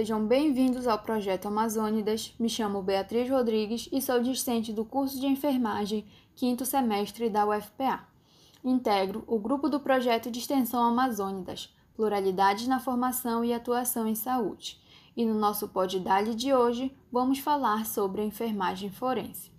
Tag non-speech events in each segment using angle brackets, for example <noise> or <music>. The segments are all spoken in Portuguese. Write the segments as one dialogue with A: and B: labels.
A: Sejam bem-vindos ao projeto Amazônidas. Me chamo Beatriz Rodrigues e sou discente do curso de enfermagem, quinto semestre da UFPA. Integro o grupo do projeto de extensão Amazônidas, Pluralidades na Formação e Atuação em Saúde. E no nosso Poddali de hoje, vamos falar sobre a enfermagem forense.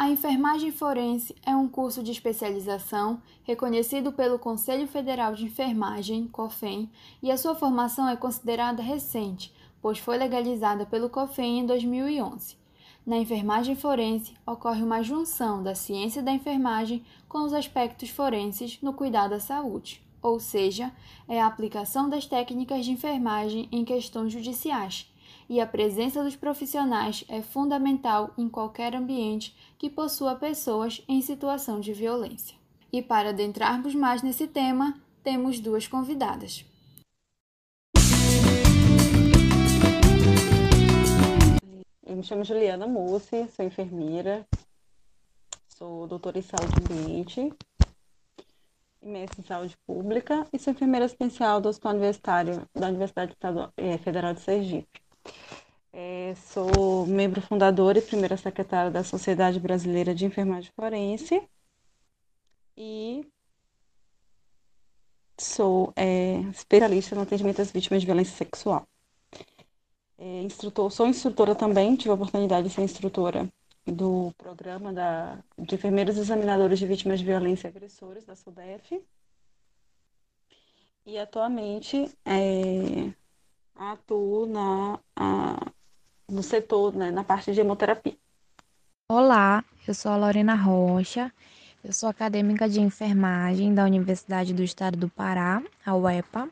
A: A enfermagem forense é um curso de especialização reconhecido pelo Conselho Federal de Enfermagem, COFEN, e a sua formação é considerada recente, pois foi legalizada pelo COFEN em 2011. Na enfermagem forense, ocorre uma junção da ciência da enfermagem com os aspectos forenses no cuidado à saúde, ou seja, é a aplicação das técnicas de enfermagem em questões judiciais e a presença dos profissionais é fundamental em qualquer ambiente que possua pessoas em situação de violência. E para adentrarmos mais nesse tema, temos duas convidadas.
B: Eu me chamo Juliana Mussi, sou enfermeira, sou doutora em saúde ambiente, mestre em saúde pública e sou enfermeira especial do Hospital Universitário da Universidade eh, Federal de Sergipe. É, sou membro fundadora e primeira secretária da Sociedade Brasileira de Enfermagem Forense e sou é, especialista no atendimento às vítimas de violência sexual. É, instrutor, sou instrutora também, tive a oportunidade de ser instrutora do programa da, de enfermeiros examinadores de vítimas de violência e agressores da SUDEF. E atualmente é, atuo na, a, no setor, né, na parte de hemoterapia.
C: Olá, eu sou a Lorena Rocha, eu sou acadêmica de enfermagem da Universidade do Estado do Pará, a UEPA.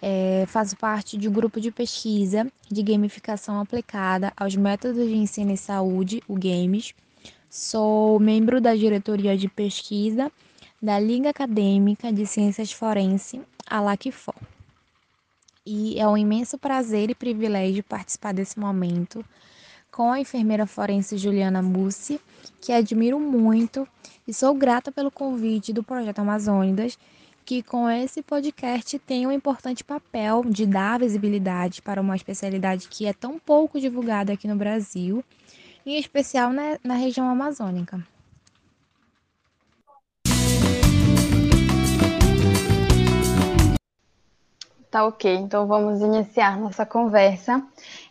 C: É, faço parte de um grupo de pesquisa de gamificação aplicada aos métodos de ensino e saúde, o GAMES. Sou membro da diretoria de pesquisa da Liga Acadêmica de Ciências Forense, a LACFOR e é um imenso prazer e privilégio participar desse momento com a enfermeira forense Juliana Mussi, que admiro muito e sou grata pelo convite do Projeto Amazônidas, que com esse podcast tem um importante papel de dar visibilidade para uma especialidade que é tão pouco divulgada aqui no Brasil, em especial na, na região amazônica.
A: Tá ok, então vamos iniciar nossa conversa.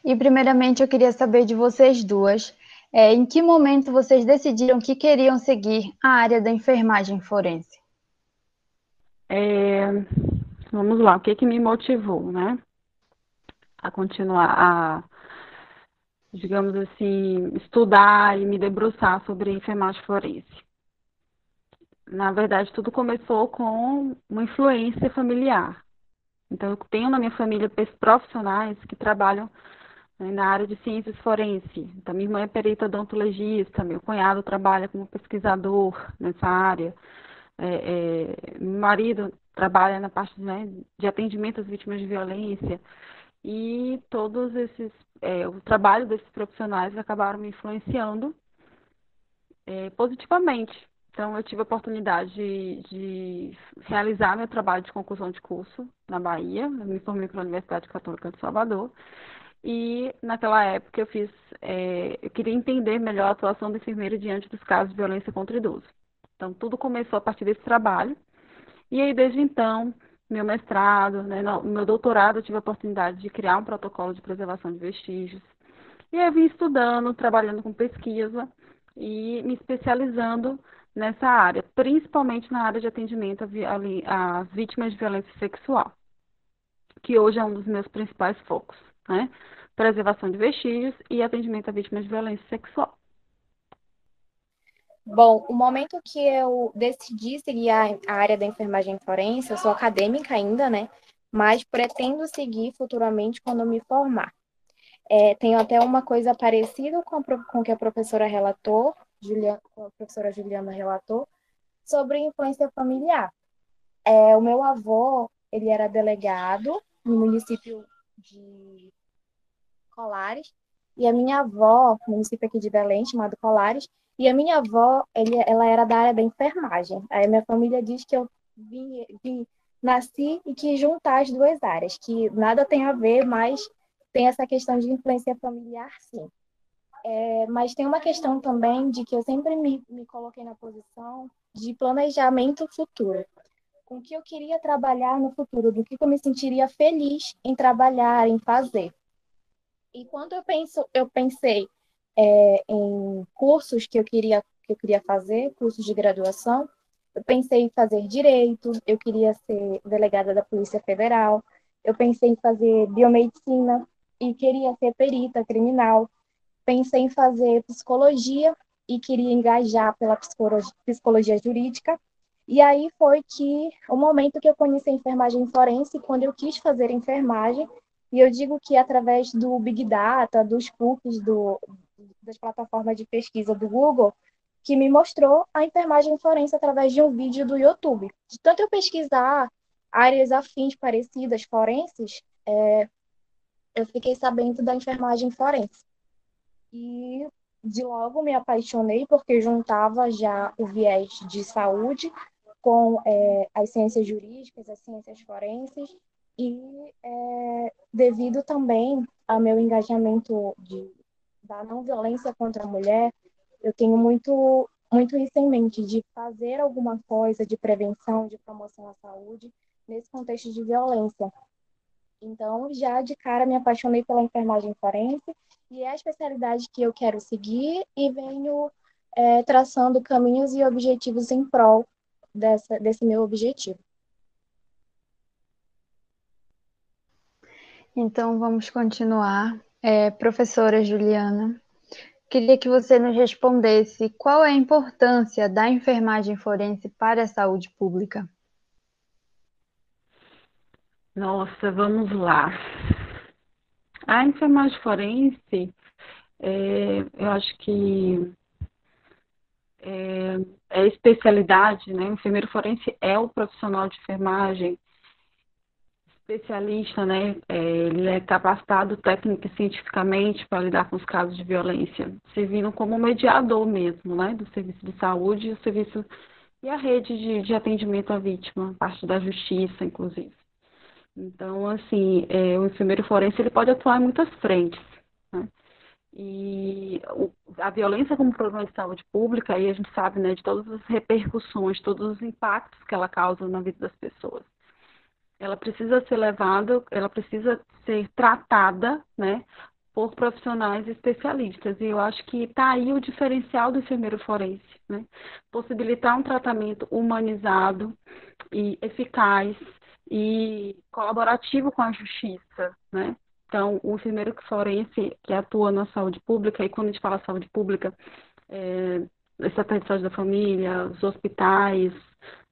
A: E primeiramente eu queria saber de vocês duas, é, em que momento vocês decidiram que queriam seguir a área da enfermagem forense?
B: É, vamos lá, o que que me motivou, né? A continuar a, digamos assim, estudar e me debruçar sobre enfermagem forense. Na verdade, tudo começou com uma influência familiar. Então, eu tenho na minha família profissionais que trabalham né, na área de ciências forenses. Então, minha irmã é perita odontologista, meu cunhado trabalha como pesquisador nessa área. É, é, meu marido trabalha na parte né, de atendimento às vítimas de violência. E todos esses, é, o trabalho desses profissionais acabaram me influenciando é, positivamente então, eu tive a oportunidade de, de, realizar meu trabalho de conclusão de curso na Bahia. Eu me formei pela Universidade Católica de Salvador. E, naquela época, eu fiz... É, eu queria entender melhor a atuação do enfermeiro diante dos casos de violência contra idoso. Então, tudo começou a partir desse trabalho. E aí, desde então, meu mestrado, né, no, meu doutorado, eu tive a oportunidade de criar um protocolo de preservação de vestígios. E aí, eu vim estudando, trabalhando com pesquisa e me especializando nessa área, principalmente na área de atendimento às vítimas de violência sexual, que hoje é um dos meus principais focos, né? Preservação de vestígios e atendimento a vítimas de violência sexual.
D: Bom, o momento que eu decidi seguir a, área da enfermagem forense, eu sou acadêmica ainda, né? Mas pretendo seguir futuramente quando me formar. É, tenho até uma coisa parecida com, com o que a professora relatou, Juliana, a professora Juliana relatou, sobre influência familiar. É, o meu avô, ele era delegado no município de Colares, e a minha avó, município aqui de Belém, chamado Colares, e a minha avó, ele, ela era da área da enfermagem. Aí minha família diz que eu vim, vim nasci e quis juntar as duas áreas, que nada tem a ver, mas tem essa questão de influência familiar, sim. É, mas tem uma questão também de que eu sempre me, me coloquei na posição de planejamento futuro. Com o que eu queria trabalhar no futuro, do que eu me sentiria feliz em trabalhar, em fazer. E quando eu penso, eu pensei é, em cursos que eu queria que eu queria fazer, cursos de graduação, eu pensei em fazer direito, eu queria ser delegada da Polícia Federal, eu pensei em fazer biomedicina e queria ser perita criminal. Pensei em fazer psicologia e queria engajar pela psicologia, psicologia jurídica. E aí foi que o momento que eu conheci a enfermagem forense, quando eu quis fazer enfermagem, e eu digo que através do Big Data, dos cookies, do, das plataformas de pesquisa do Google, que me mostrou a enfermagem forense através de um vídeo do YouTube. De tanto eu pesquisar áreas afins parecidas forenses, é, eu fiquei sabendo da enfermagem forense. E de logo me apaixonei porque juntava já o viés de saúde com é, as ciências jurídicas, as ciências forenses e é, devido também ao meu engajamento de, da não violência contra a mulher, eu tenho muito, muito isso em mente, de fazer alguma coisa de prevenção, de promoção à saúde, nesse contexto de violência. Então, já de cara me apaixonei pela enfermagem forense e é a especialidade que eu quero seguir e venho é, traçando caminhos e objetivos em prol dessa, desse meu objetivo.
A: Então, vamos continuar. É, professora Juliana, Queria que você nos respondesse qual é a importância da enfermagem forense para a saúde pública.
B: Nossa, vamos lá. A enfermagem forense, é, eu acho que é, é especialidade, né? O enfermeiro forense é o profissional de enfermagem especialista, né? É, ele é capacitado técnica e cientificamente para lidar com os casos de violência, servindo como mediador mesmo, né? Do serviço de saúde e o serviço e a rede de, de atendimento à vítima, parte da justiça, inclusive. Então, assim, é, o enfermeiro forense ele pode atuar em muitas frentes. Né? E o, a violência como problema de saúde pública, aí a gente sabe né, de todas as repercussões, todos os impactos que ela causa na vida das pessoas ela precisa ser levada, ela precisa ser tratada, né, por profissionais especialistas. E eu acho que está aí o diferencial do enfermeiro forense, né? Possibilitar um tratamento humanizado e eficaz e colaborativo com a justiça, né? Então, o enfermeiro forense que atua na saúde pública, e quando a gente fala saúde pública, é, essa da família, os hospitais,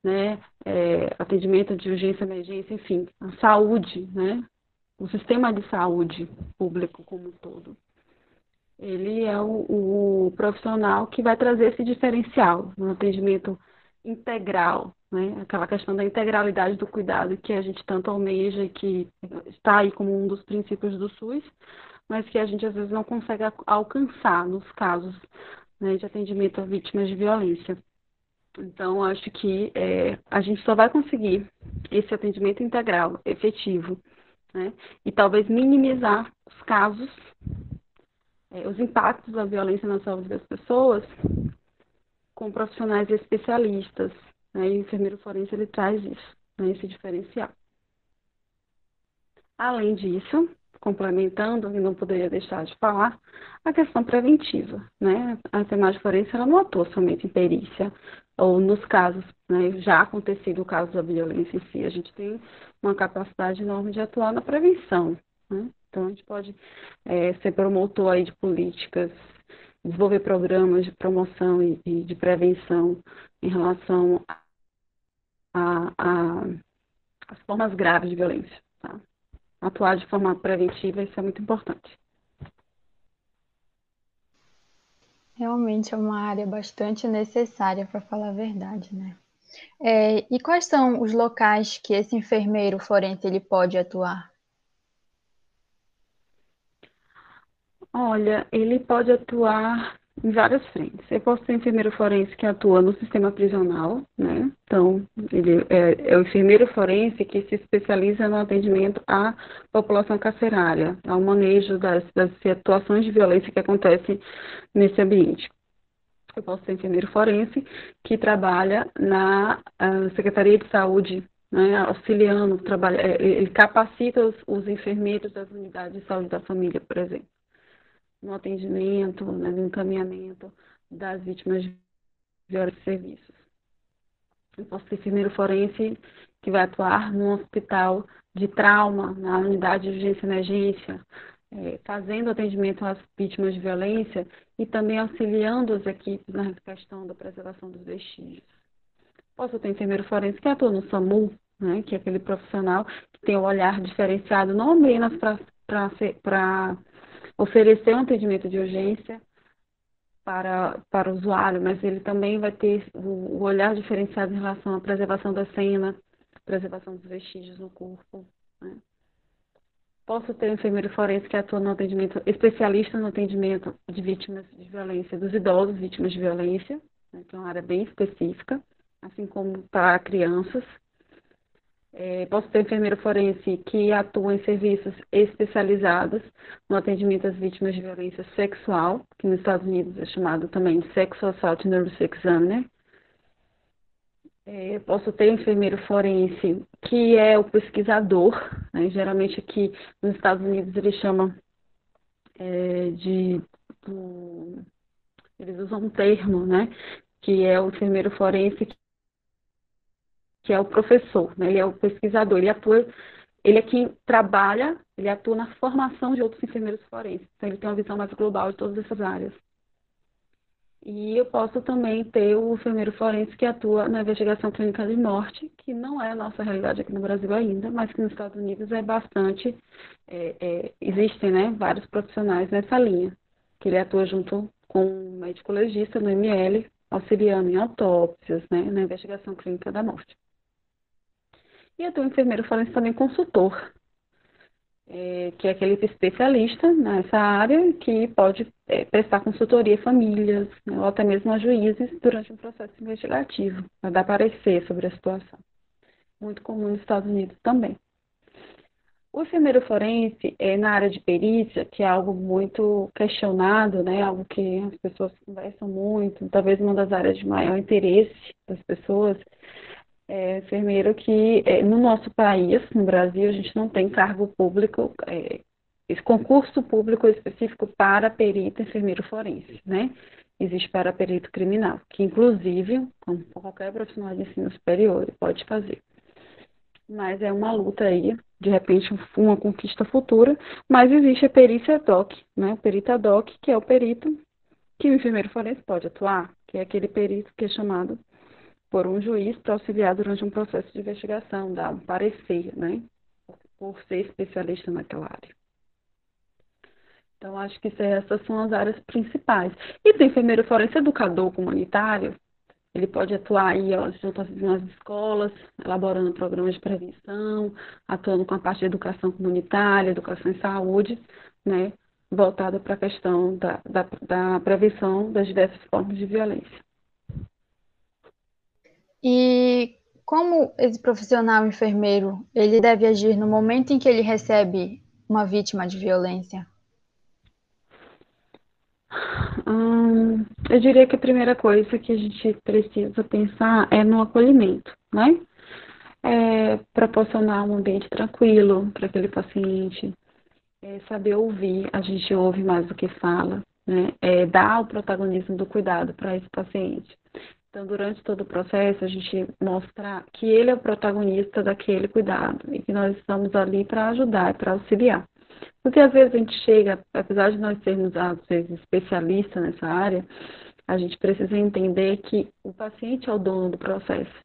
B: né, é, atendimento de urgência, emergência, enfim, a saúde, né, o sistema de saúde público como um todo. Ele é o, o profissional que vai trazer esse diferencial no atendimento integral, né, aquela questão da integralidade do cuidado que a gente tanto almeja e que está aí como um dos princípios do SUS, mas que a gente às vezes não consegue alcançar nos casos né, de atendimento a vítimas de violência. Então, acho que é, a gente só vai conseguir esse atendimento integral, efetivo, né? E talvez minimizar os casos, é, os impactos da violência na saúde das pessoas com profissionais especialistas. Né? E o enfermeiro forense ele traz isso, né? esse diferencial. Além disso, complementando, e não poderia deixar de falar, a questão preventiva. Né? A enfermagem forense ela não atua somente em perícia, ou nos casos, né, já acontecido o caso da violência em si, a gente tem uma capacidade enorme de atuar na prevenção. Né? Então, a gente pode é, ser promotor aí de políticas, desenvolver programas de promoção e, e de prevenção em relação as formas graves de violência. Tá? Atuar de forma preventiva, isso é muito importante.
A: Realmente é uma área bastante necessária, para falar a verdade, né? É, e quais são os locais que esse enfermeiro forense ele pode atuar?
B: Olha, ele pode atuar em várias frentes. Eu posso ser enfermeiro forense que atua no sistema prisional, né? Então, ele é, é, o enfermeiro forense que se especializa no atendimento à população carcerária, ao manejo das, das situações de violência que acontecem nesse ambiente. Eu posso ser enfermeiro forense que trabalha na Secretaria de Saúde, né, auxiliando, trabalha, é, ele capacita os, os enfermeiros das unidades de saúde da família, por exemplo no atendimento, né, no encaminhamento das vítimas de violência de serviços. Eu posso ser enfermeiro forense que vai atuar no hospital de trauma, na unidade de urgência e emergência, é, fazendo atendimento às vítimas de violência e também auxiliando as equipes na questão da preservação dos vestígios. Posso ter enfermeiro forense que atua no SAMU, né, que é aquele profissional que tem o um olhar diferenciado, não apenas para oferecer um atendimento de urgência para, para o usuário, mas ele também vai ter o, o olhar diferenciado em relação à preservação da cena, preservação dos vestígios no corpo. Né? Posso ter um enfermeiro forense que atua no atendimento, especialista no atendimento de vítimas de violência, dos idosos vítimas de violência, né, que é uma área bem específica, assim como para crianças. É, posso ter enfermeiro forense que atua em serviços especializados no atendimento às vítimas de violência sexual, que nos Estados Unidos é chamado também de Sexual Assault Nurse Examiner. É, posso ter enfermeiro forense que é o pesquisador, né? geralmente aqui nos Estados Unidos eles chamam é, de. Do, eles usam um termo, né? Que é o enfermeiro forense que é o professor, né? ele é o pesquisador, ele atua, ele é quem trabalha, ele atua na formação de outros enfermeiros forenses, então ele tem uma visão mais global de todas essas áreas. E eu posso também ter o enfermeiro forense que atua na investigação clínica de morte, que não é a nossa realidade aqui no Brasil ainda, mas que nos Estados Unidos é bastante, é, é, existem né, vários profissionais nessa linha, que ele atua junto com um médico legista no ML, auxiliando em autópsias, né, na investigação clínica da morte. E atua enfermeiro forense também consultor, é, que é aquele especialista nessa área que pode é, prestar consultoria a famílias, né, ou até mesmo a juízes durante um processo investigativo, para dar parecer sobre a situação. Muito comum nos Estados Unidos também. O enfermeiro forense, é, na área de perícia, que é algo muito questionado, né, algo que as pessoas conversam muito, talvez uma das áreas de maior interesse das pessoas, é, enfermeiro que é, no nosso país, no Brasil, a gente não tem cargo público, é, esse concurso público específico para perito enfermeiro forense, né? Existe para perito criminal, que inclusive, como qualquer profissional de ensino superior, pode fazer. Mas é uma luta aí, de repente uma conquista futura, mas existe a perícia DOC, né? O perito ad hoc, que é o perito que o enfermeiro forense pode atuar, que é aquele perito que é chamado por um juiz para auxiliar durante um processo de investigação, dar um parecer, né? Por ser especialista naquela área. Então, acho que essas são as áreas principais. E tem enfermeiro forense educador comunitário, ele pode atuar aí ó, junto nas escolas, elaborando programas de prevenção, atuando com a parte de educação comunitária, educação em saúde, né, voltada para a questão da, da, da prevenção das diversas formas de violência.
A: E como esse profissional enfermeiro ele deve agir no momento em que ele recebe uma vítima de violência?
B: Hum, eu diria que a primeira coisa que a gente precisa pensar é no acolhimento, né? É proporcionar um ambiente tranquilo para aquele paciente, é saber ouvir, a gente ouve mais do que fala, né? É dar o protagonismo do cuidado para esse paciente. Então, durante todo o processo, a gente mostra que ele é o protagonista daquele cuidado e que nós estamos ali para ajudar para auxiliar. Porque às vezes a gente chega, apesar de nós sermos às vezes especialistas nessa área, a gente precisa entender que o paciente é o dono do processo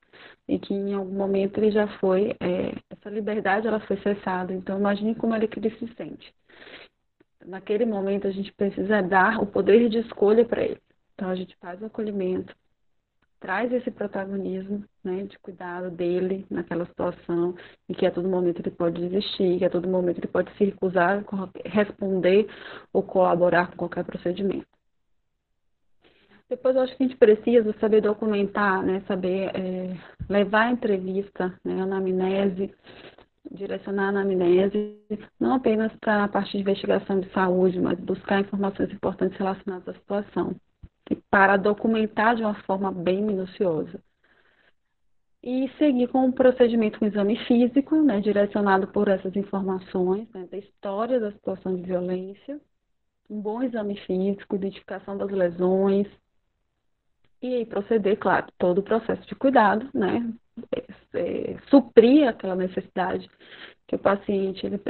B: e que em algum momento ele já foi, é, essa liberdade ela foi cessada. Então imagine como ele, que ele se sente. Naquele momento a gente precisa dar o poder de escolha para ele. Então a gente faz o acolhimento, traz esse protagonismo, né, de cuidado dele naquela situação e que a todo momento ele pode desistir, que a todo momento ele pode se recusar, responder ou colaborar com qualquer procedimento. Depois eu acho que a gente precisa saber documentar, né? Saber é, levar a entrevista, né? A anamnese, direcionar a anamnese, não apenas para a parte de investigação de saúde, mas buscar informações importantes relacionadas à situação. Para documentar de uma forma bem minuciosa. E seguir com o procedimento com exame físico, né, direcionado por essas informações, né, da história da situação de violência, um bom exame físico, identificação das lesões, e aí proceder, claro, todo o processo de cuidado, né? É, é, suprir aquela necessidade que o paciente ele,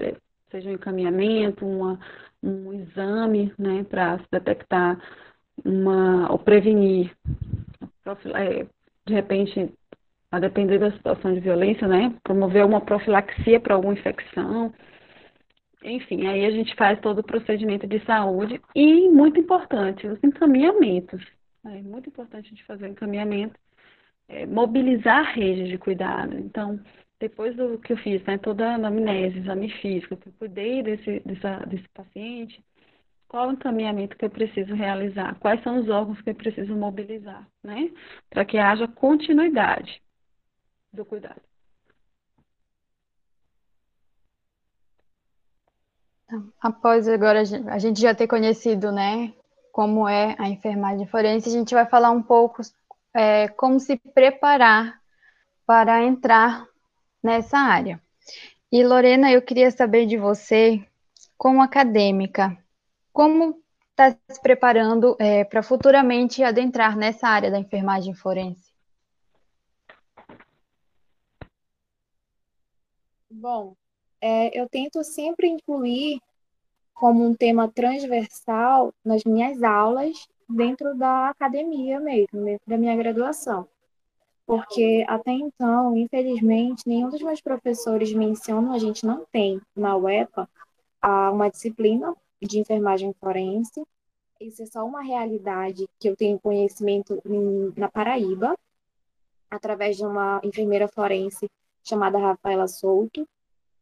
B: seja um encaminhamento, uma, um exame, né, para se detectar uma, ou prevenir, é, de repente, a depender da situação de violência, né, promover uma profilaxia para alguma infecção, enfim, aí a gente faz todo o procedimento de saúde e, muito importante, os encaminhamentos, é muito importante a gente fazer o encaminhamento, é, mobilizar a rede de cuidado. Então, depois do que eu fiz, né, toda a anamnese, exame físico, que eu cuidei desse, dessa, desse paciente, qual o encaminhamento que eu preciso realizar? Quais são os órgãos que eu preciso mobilizar, né? Para que haja continuidade do cuidado.
A: Após agora a gente já ter conhecido, né, como é a enfermagem forense, a gente vai falar um pouco é, como se preparar para entrar nessa área. E Lorena, eu queria saber de você, como acadêmica, como está se preparando é, para futuramente adentrar nessa área da enfermagem forense?
D: Bom, é, eu tento sempre incluir como um tema transversal nas minhas aulas dentro da academia mesmo, dentro da minha graduação. Porque até então, infelizmente, nenhum dos meus professores mencionam, a gente não tem na UEPA uma disciplina de enfermagem forense. Isso é só uma realidade que eu tenho conhecimento na Paraíba, através de uma enfermeira forense chamada Rafaela Souto,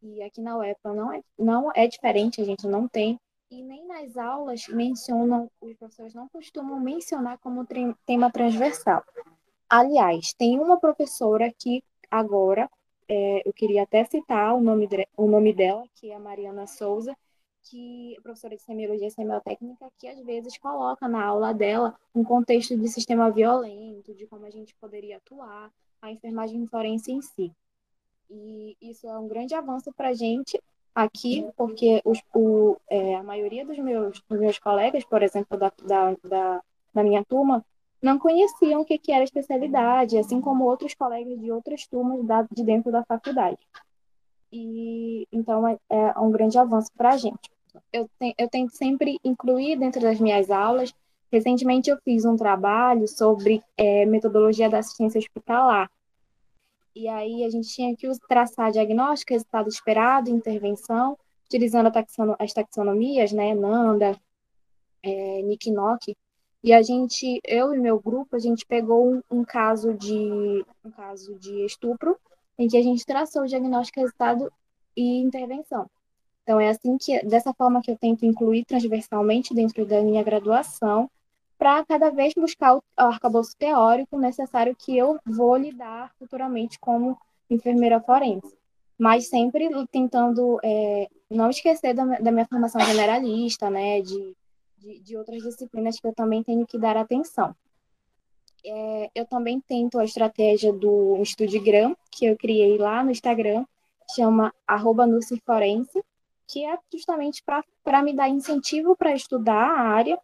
D: e aqui na UEPA não é, não é diferente, a gente não tem. E nem nas aulas mencionam, os professores não costumam mencionar como tema transversal. Aliás, tem uma professora que agora, é, eu queria até citar o nome, o nome dela, que é a Mariana Souza, que professora de semiologia e semiotécnica, que às vezes coloca na aula dela um contexto de sistema violento, de como a gente poderia atuar, a enfermagem forense em si. E isso é um grande avanço para a gente aqui, porque os, o, é, a maioria dos meus, dos meus colegas, por exemplo, da, da, da, da minha turma, não conheciam o que, que era especialidade, assim como outros colegas de outras turmas da, de dentro da faculdade. E então é, é um grande avanço para a gente. Eu, te, eu tento sempre incluir dentro das minhas aulas. Recentemente eu fiz um trabalho sobre é, metodologia da assistência hospitalar, e aí a gente tinha que traçar diagnóstico, resultado esperado, intervenção, utilizando taxono as taxonomias, né, Nanda, é, Nick Nock. E a gente, eu e meu grupo, a gente pegou um, um, caso de um caso de estupro, em que a gente traçou o diagnóstico, resultado e intervenção. Então é assim que dessa forma que eu tento incluir transversalmente dentro da minha graduação para cada vez buscar o arcabouço teórico necessário que eu vou lidar futuramente como enfermeira forense. Mas sempre tentando é, não esquecer da, da, minha formação generalista, né, de, de, de, outras disciplinas que eu também tenho que dar atenção. É, eu também tento a estratégia do Estudigram, que eu criei lá no Instagram, chama arroba Forense, que é justamente para me dar incentivo para estudar a área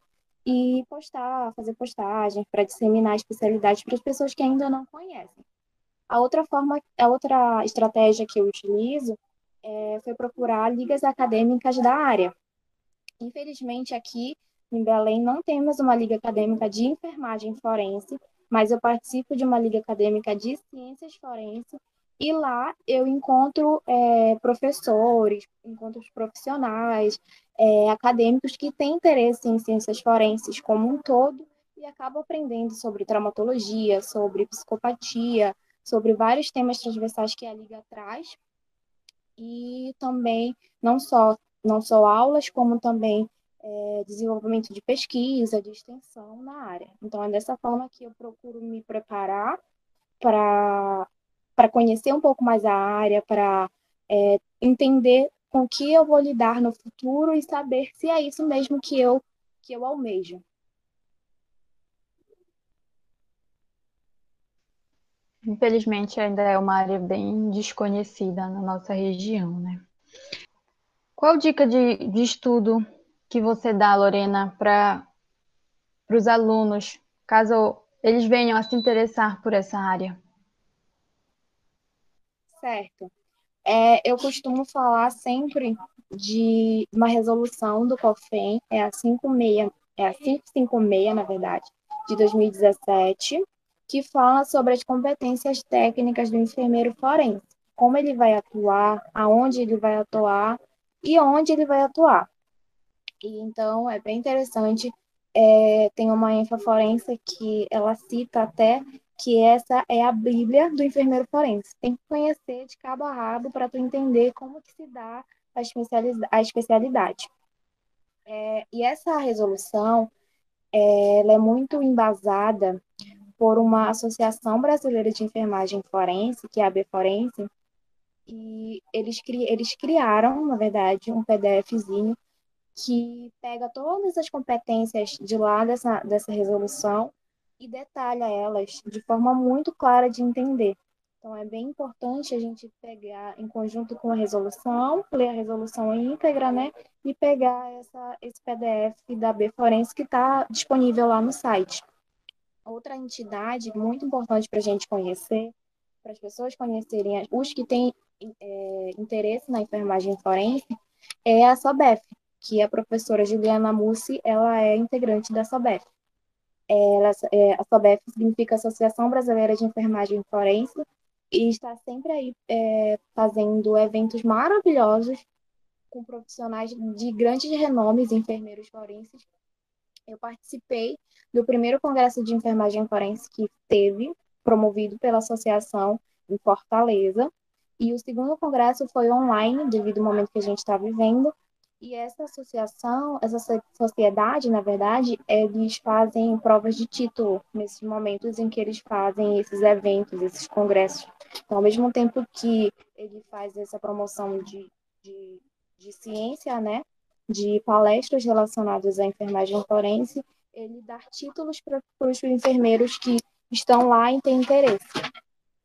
D: e postar, fazer postagens para disseminar a especialidade para as pessoas que ainda não conhecem. A outra forma, a outra estratégia que eu utilizo é, foi procurar ligas acadêmicas da área. Infelizmente, aqui em Belém não temos uma liga acadêmica de enfermagem forense, mas eu participo de uma liga acadêmica de ciências forenses e lá eu encontro é, professores, encontro profissionais, é, acadêmicos que têm interesse em ciências forenses como um todo e acabam aprendendo sobre traumatologia, sobre psicopatia, sobre vários temas transversais que a Liga traz. E também, não só, não só aulas, como também é, desenvolvimento de pesquisa, de extensão na área. Então, é dessa forma que eu procuro me preparar para conhecer um pouco mais a área, para é, entender com que eu vou lidar no futuro e saber se é isso mesmo que eu, que eu almejo.
A: Infelizmente, ainda é uma área bem desconhecida na nossa região, né? Qual dica de, de estudo que você dá, Lorena, para os alunos, caso eles venham a se interessar por essa área?
D: Certo. É, eu costumo falar sempre de uma resolução do COFEM, é a 56, é a 556, na verdade, de 2017, que fala sobre as competências técnicas do enfermeiro forense, como ele vai atuar, aonde ele vai atuar e onde ele vai atuar. E então é bem interessante. É, tem uma enfa forense que ela cita até que essa é a Bíblia do enfermeiro forense. Tem que conhecer de cabo a rabo para tu entender como que se dá a, a especialidade. É, e essa resolução é, ela é muito embasada por uma Associação Brasileira de Enfermagem Forense, que é a AB Forense, e eles, cri, eles criaram, na verdade, um PDFzinho que pega todas as competências de lá dessa, dessa resolução e detalha elas de forma muito clara de entender. Então, é bem importante a gente pegar em conjunto com a resolução, ler a resolução íntegra, né? E pegar essa, esse PDF da B Forense que está disponível lá no site. Outra entidade muito importante para a gente conhecer, para as pessoas conhecerem, os que têm é, interesse na enfermagem forense, é a SOBEF, que a professora Juliana Mussi, ela é integrante da SOBEF. Ela, é, a SOBEF significa Associação Brasileira de Enfermagem Forense e está sempre aí é, fazendo eventos maravilhosos com profissionais de grandes renomes, enfermeiros forenses. Eu participei do primeiro congresso de enfermagem forense que teve, promovido pela associação em Fortaleza, e o segundo congresso foi online, devido ao momento que a gente está vivendo, e essa associação, essa sociedade, na verdade, eles fazem provas de título nesses momentos em que eles fazem esses eventos, esses congressos. Então, ao mesmo tempo que ele faz essa promoção de, de, de ciência, né, de palestras relacionadas à enfermagem forense, ele dá títulos para os enfermeiros que estão lá e têm interesse.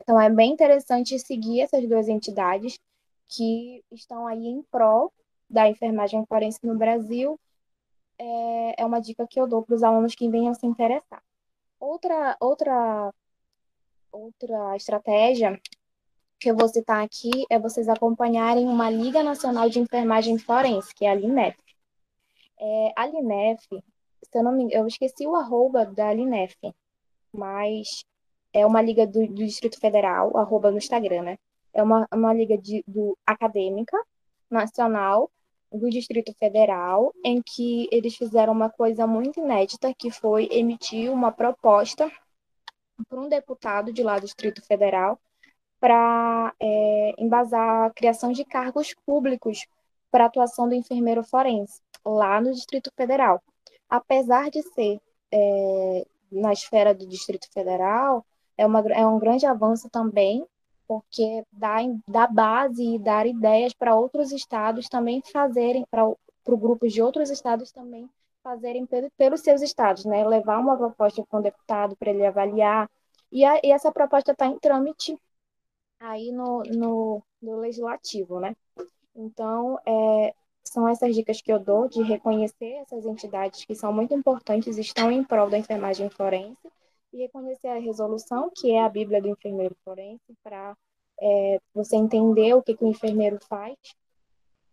D: Então, é bem interessante seguir essas duas entidades que estão aí em prol da enfermagem forense no Brasil é, é uma dica que eu dou para os alunos que venham se interessar. Outra, outra, outra estratégia que eu vou citar aqui é vocês acompanharem uma Liga Nacional de Enfermagem Forense, que é a LINEF. É, a LINEF, se eu não me eu esqueci o arroba da LINEF, mas é uma liga do, do Distrito Federal, arroba no Instagram, né? É uma, uma liga de, do acadêmica, nacional, do Distrito Federal, em que eles fizeram uma coisa muito inédita, que foi emitir uma proposta para um deputado de lá do Distrito Federal para é, embasar a criação de cargos públicos para a atuação do enfermeiro forense, lá no Distrito Federal. Apesar de ser é, na esfera do Distrito Federal, é, uma, é um grande avanço também porque dá, dá base e dar ideias para outros estados também fazerem, para grupos de outros estados também fazerem pelo, pelos seus estados, né? Levar uma proposta para um deputado para ele avaliar. E, a, e essa proposta está em trâmite aí no, no, no, legislativo, né? Então, é, são essas dicas que eu dou de reconhecer essas entidades que são muito importantes, estão em prol da enfermagem forense, e reconhecer a resolução, que é a Bíblia do enfermeiro forense, para é, você entender o que, que o enfermeiro faz,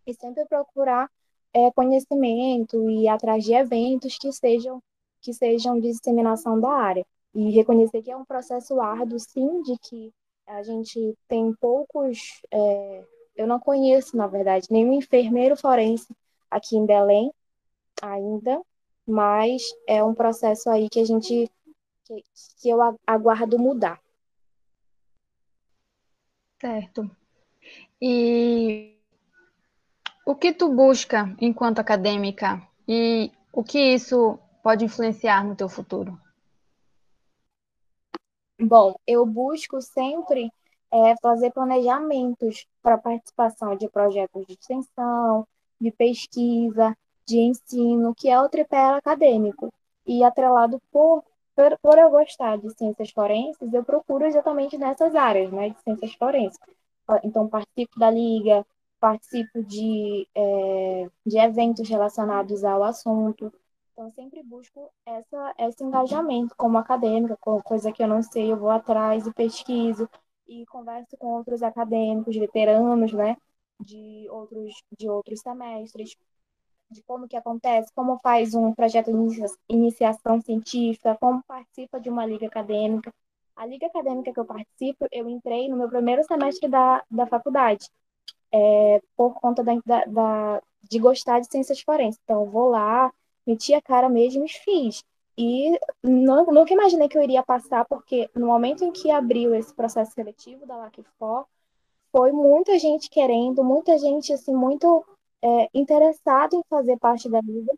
D: e sempre procurar é, conhecimento e atrás de eventos que sejam, que sejam de disseminação da área. E reconhecer que é um processo árduo, sim, de que a gente tem poucos. É, eu não conheço, na verdade, nenhum enfermeiro forense aqui em Belém ainda, mas é um processo aí que a gente que, que eu aguardo mudar.
A: Certo. E o que tu busca enquanto acadêmica e o que isso pode influenciar no teu futuro?
D: Bom, eu busco sempre é, fazer planejamentos para participação de projetos de extensão, de pesquisa, de ensino, que é o tripé acadêmico. E atrelado por, por, por eu gostar de ciências forenses, eu procuro exatamente nessas áreas, né, de ciências forenses. Então, participo da liga, participo de, é, de eventos relacionados ao assunto. Então, sempre busco essa, esse engajamento como acadêmica, com coisa que eu não sei, eu vou atrás e pesquiso e converso com outros acadêmicos, veteranos, né, de outros, de outros semestres, de como que acontece, como faz um projeto de iniciação científica, como participa de uma liga acadêmica. A liga acadêmica que eu participo, eu entrei no meu primeiro semestre da, da faculdade é, por conta da, da, de gostar de ciências forenses. Então, vou lá, meti a cara mesmo e fiz. E não, nunca imaginei que eu iria passar, porque no momento em que abriu esse processo seletivo da LACFOR, foi muita gente querendo, muita gente assim muito é, interessada em fazer parte da liga.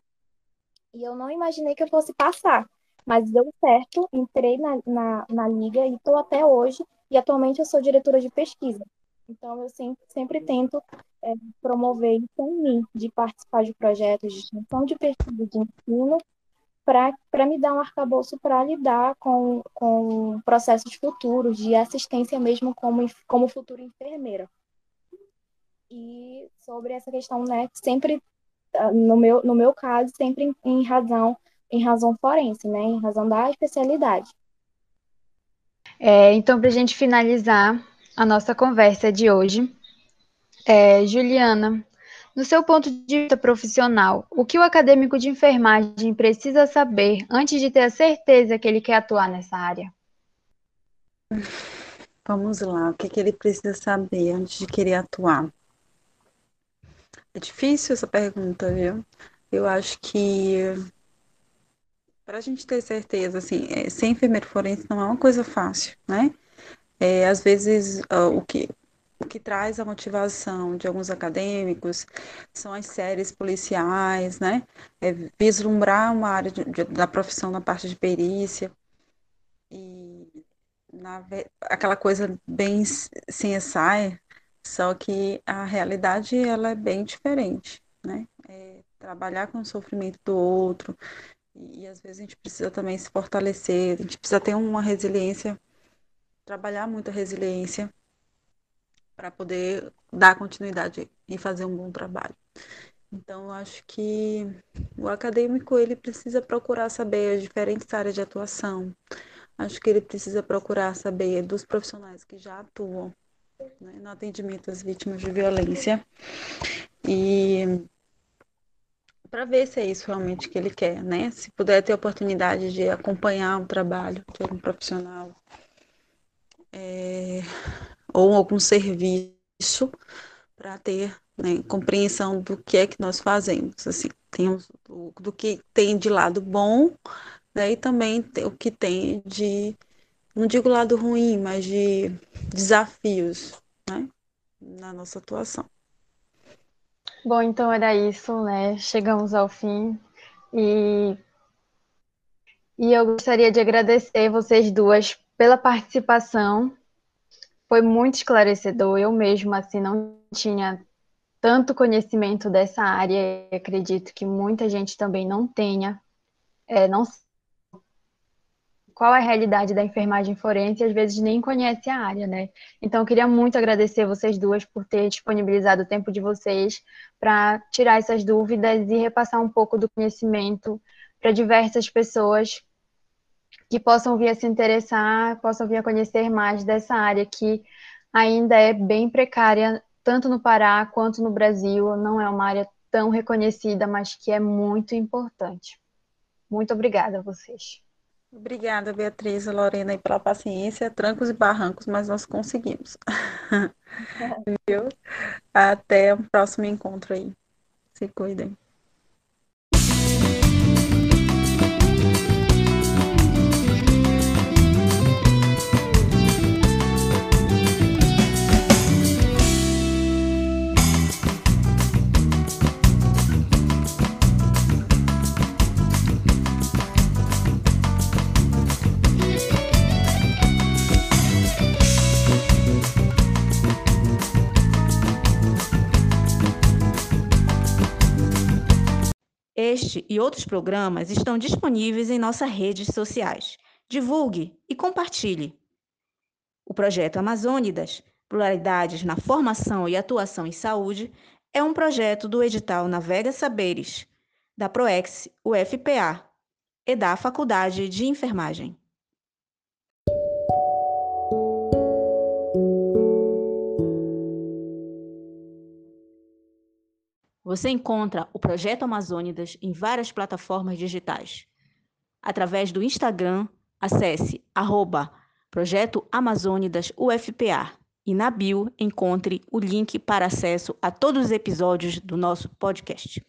D: E eu não imaginei que eu fosse passar. Mas deu certo, entrei na, na, na liga e estou até hoje. E atualmente eu sou diretora de pesquisa. Então, eu sempre, sempre tento é, promover isso em mim, de participar de projetos de extensão de pesquisa de ensino, para me dar um arcabouço para lidar com, com processos futuros, de assistência mesmo como, como futura enfermeira. E sobre essa questão, né, sempre, ah, no meu, no meu caso, sempre em, em razão em razão forense, né, em razão da especialidade.
A: É, então, para a gente finalizar, a nossa conversa de hoje. É, Juliana, no seu ponto de vista profissional, o que o acadêmico de enfermagem precisa saber antes de ter a certeza que ele quer atuar nessa área?
B: Vamos lá, o que, que ele precisa saber antes de querer atuar? É difícil essa pergunta, viu? Eu acho que para a gente ter certeza, assim, é, ser enfermeiro forense não é uma coisa fácil, né? É, às vezes, uh, o, que, o que traz a motivação de alguns acadêmicos são as séries policiais, né? É vislumbrar uma área de, de, da profissão na parte de perícia. E na, aquela coisa bem CSI, só que a realidade ela é bem diferente, né? É trabalhar com o sofrimento do outro, e, e às vezes a gente precisa também se fortalecer, a gente precisa ter uma resiliência trabalhar muito a resiliência para poder dar continuidade e fazer um bom trabalho. Então, eu acho que o acadêmico ele precisa procurar saber as diferentes áreas de atuação. Acho que ele precisa procurar saber dos profissionais que já atuam né, no atendimento às vítimas de violência e para ver se é isso realmente que ele quer, né? Se puder ter a oportunidade de acompanhar o trabalho de algum profissional é, ou algum serviço para ter né, compreensão do que é que nós fazemos. Assim, tem do, do que tem de lado bom né, e também o que tem de, não digo lado ruim, mas de desafios né, na nossa atuação.
A: Bom, então era isso, né? Chegamos ao fim e, e eu gostaria de agradecer vocês duas pela participação. Foi muito esclarecedor. Eu mesma assim não tinha tanto conhecimento dessa área e acredito que muita gente também não tenha. É, não qual é a realidade da enfermagem forense e às vezes nem conhece a área, né? Então, eu queria muito agradecer vocês duas por ter disponibilizado o tempo de vocês para tirar essas dúvidas e repassar um pouco do conhecimento para diversas pessoas que possam vir a se interessar, possam vir a conhecer mais dessa área que ainda é bem precária, tanto no Pará quanto no Brasil. Não é uma área tão reconhecida, mas que é muito importante. Muito obrigada a vocês.
B: Obrigada, Beatriz, Lorena, pela paciência, trancos e barrancos, mas nós conseguimos. <laughs> Viu? Até o próximo encontro aí. Se cuidem.
E: Este e outros programas estão disponíveis em nossas redes sociais. Divulgue e compartilhe. O projeto Amazônidas, Pluralidades na Formação e Atuação em Saúde, é um projeto do edital Navega Saberes, da PROEX, UFPA e da Faculdade de Enfermagem. Você encontra o Projeto Amazônidas em várias plataformas digitais. Através do Instagram, acesse arroba Projeto Amazônidas UFPA e na bio encontre o link para acesso a todos os episódios do nosso podcast.